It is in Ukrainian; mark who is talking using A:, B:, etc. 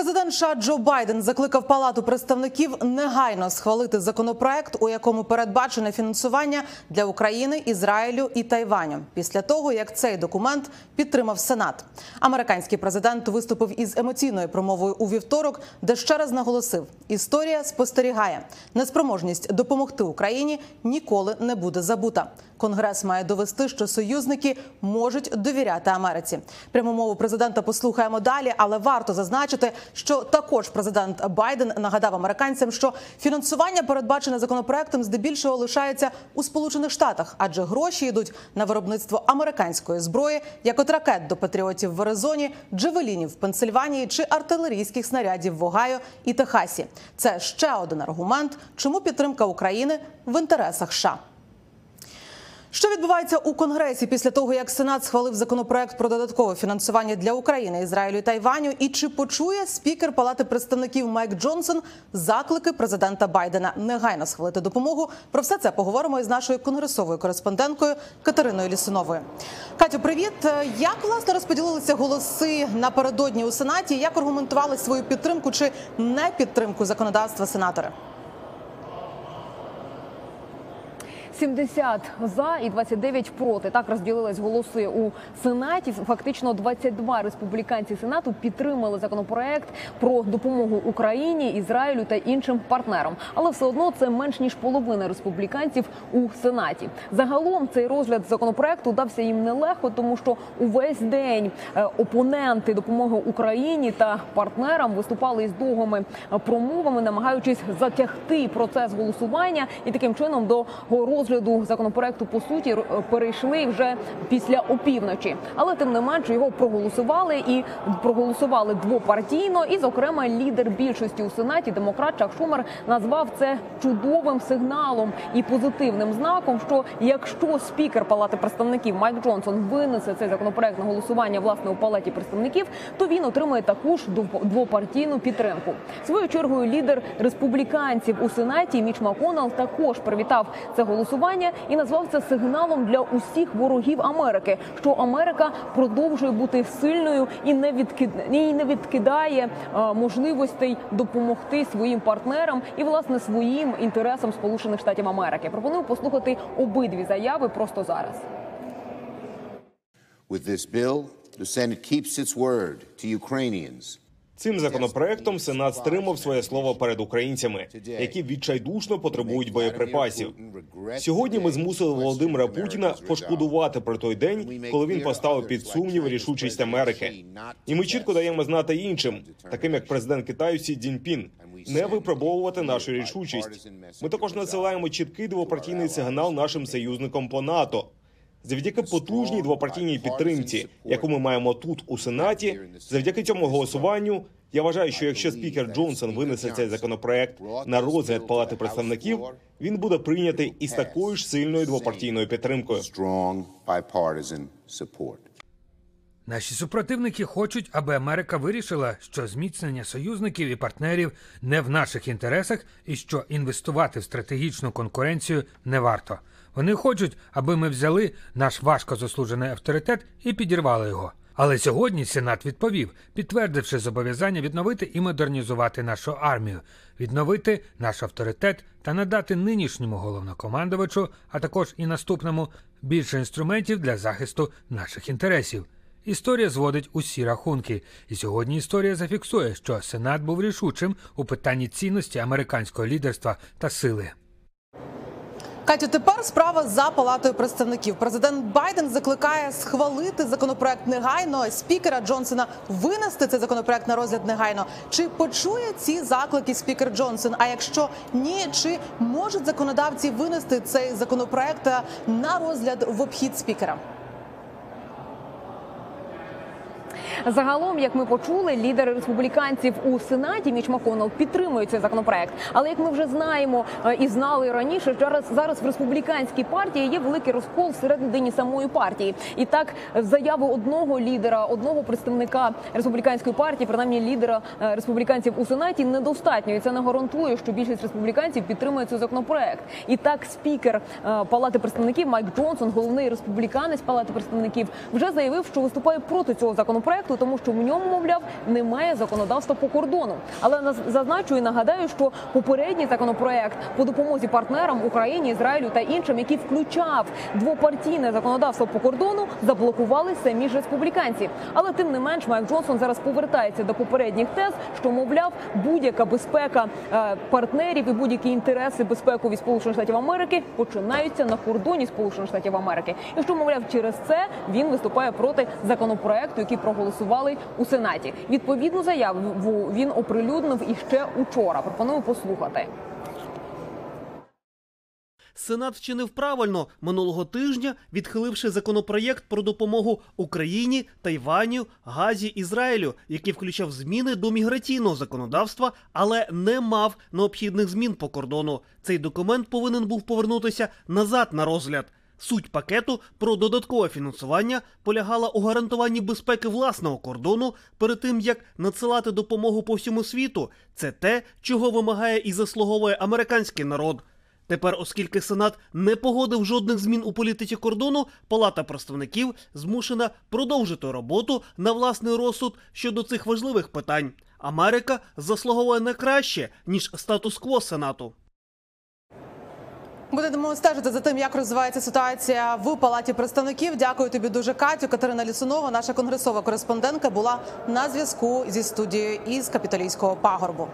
A: Президент США Джо Байден закликав Палату представників негайно схвалити законопроект, у якому передбачене фінансування для України, Ізраїлю і Тайваню. Після того як цей документ підтримав Сенат. Американський президент виступив із емоційною промовою у вівторок, де ще раз наголосив: історія спостерігає, неспроможність допомогти Україні ніколи не буде забута. Конгрес має довести, що союзники можуть довіряти Америці. Пряму мову президента послухаємо далі, але варто зазначити, що також президент Байден нагадав американцям, що фінансування, передбачене законопроектом, здебільшого лишається у Сполучених Штатах, адже гроші йдуть на виробництво американської зброї, як от ракет до патріотів в Аризоні, джевелінів в Пенсильванії чи артилерійських снарядів в Огайо і Техасі. Це ще один аргумент, чому підтримка України в інтересах США. Що відбувається у Конгресі після того, як Сенат схвалив законопроект про додаткове фінансування для України, Ізраїлю і Тайваню? І чи почує спікер Палати представників Майк Джонсон заклики президента Байдена негайно схвалити допомогу? Про все це поговоримо із нашою конгресовою кореспонденткою Катериною Лісуновою. Катю, привіт! Як власне розподілилися голоси напередодні у Сенаті? Як аргументували свою підтримку чи не підтримку законодавства сенатори?
B: 70 за і 29 проти. Так розділились голоси у сенаті. Фактично 22 республіканці сенату підтримали законопроект про допомогу Україні, Ізраїлю та іншим партнерам. Але все одно це менш ніж половина республіканців у сенаті. Загалом цей розгляд законопроекту дався їм нелегко, тому що увесь день е, опоненти допомоги Україні та партнерам виступали із довгими е, промовами, намагаючись затягти процес голосування і таким чином до розгляду розгляду законопроекту по суті перейшли вже після опівночі, але тим не менше його проголосували і проголосували двопартійно. І, зокрема, лідер більшості у сенаті, демократ Чак Шумер, назвав це чудовим сигналом і позитивним знаком. Що якщо спікер Палати представників Майк Джонсон винесе цей законопроект на голосування власне у палаті представників, то він отримає таку ж двопартійну підтримку. Своєю чергою лідер республіканців у сенаті Міч Маконел також привітав це голосування і назвав це сигналом для усіх ворогів Америки, що Америка продовжує бути сильною і не відкид... і не відкидає е, можливостей допомогти своїм партнерам і власне своїм інтересам Сполучених Штатів Америки. Пропоную послухати обидві заяви просто зараз.
C: With this bill, the Senate keeps its word to Ukrainians.
D: Цим законопроектом Сенат стримав своє слово перед українцями, які відчайдушно потребують боєприпасів. Сьогодні ми змусили Володимира Путіна пошкодувати про той день, коли він поставив під сумнів рішучість Америки. І ми чітко даємо знати іншим, таким як президент Китаю Сі Цзіньпін, не випробовувати нашу рішучість. Ми також насилаємо чіткий двопартійний сигнал нашим союзникам по НАТО. Завдяки потужній двопартійній підтримці, яку ми маємо тут у сенаті, завдяки цьому голосуванню. Я вважаю, що якщо спікер Джонсон винесе цей законопроект на розгляд палати представників, він буде прийнятий із такою ж сильною двопартійною підтримкою.
E: Наші супротивники хочуть, аби Америка вирішила, що зміцнення союзників і партнерів не в наших інтересах, і що інвестувати в стратегічну конкуренцію не варто. Вони хочуть, аби ми взяли наш важко заслужений авторитет і підірвали його. Але сьогодні Сенат відповів, підтвердивши зобов'язання відновити і модернізувати нашу армію, відновити наш авторитет та надати нинішньому головнокомандувачу, а також і наступному більше інструментів для захисту наших інтересів. Історія зводить усі рахунки, і сьогодні історія зафіксує, що Сенат був рішучим у питанні цінності американського лідерства та сили.
A: Катю, тепер справа за палатою представників. Президент Байден закликає схвалити законопроект негайно. Спікера Джонсона винести цей законопроект на розгляд негайно. Чи почує ці заклики спікер Джонсон? А якщо ні, чи можуть законодавці винести цей законопроект на розгляд в обхід спікера?
B: Загалом, як ми почули, лідери республіканців у сенаті Міч Маконел підтримують цей законопроект. Але як ми вже знаємо і знали раніше, зараз зараз в республіканській партії є великий розкол всередині самої партії. І так, заяви одного лідера, одного представника республіканської партії, принаймні лідера республіканців у сенаті, недостатньо. І це не гарантує, що більшість республіканців підтримує цей законопроект. І так, спікер палати представників Майк Джонсон, головний республіканець палати представників, вже заявив, що виступає проти цього законопроекту. Законопроекту, тому що в ньому, мовляв, немає законодавства по кордону. Але зазначу і нагадаю, що попередній законопроект по допомозі партнерам Україні, Ізраїлю та іншим, який включав двопартійне законодавство по кордону, заблокували самі ж республіканці. Але тим не менш, Майк Джонсон зараз повертається до попередніх тез, що мовляв будь-яка безпека е, партнерів і будь-які інтереси безпекові Сполучених Штатів Америки починаються на кордоні Сполучених Штатів Америки. І що мовляв, через це він виступає проти законопроекту, який проголосували у сенаті. Відповідну заяву він оприлюднив іще учора. Пропоную послухати.
F: Сенат вчинив правильно минулого тижня, відхиливши законопроєкт про допомогу Україні, Тайваню, Газі, Ізраїлю, який включав зміни до міграційного законодавства, але не мав необхідних змін по кордону. Цей документ повинен був повернутися назад на розгляд. Суть пакету про додаткове фінансування полягала у гарантуванні безпеки власного кордону перед тим, як надсилати допомогу по всьому світу. Це те, чого вимагає і заслуговує американський народ. Тепер, оскільки Сенат не погодив жодних змін у політиці кордону, Палата представників змушена продовжити роботу на власний розсуд щодо цих важливих питань. Америка заслуговує не краще ніж статус-кво Сенату.
A: Будемо стежити за тим, як розвивається ситуація в палаті представників. Дякую тобі дуже, Катю. Катерина Лісунова, наша конгресова кореспондентка, була на зв'язку зі студією із капітолійського пагорбу.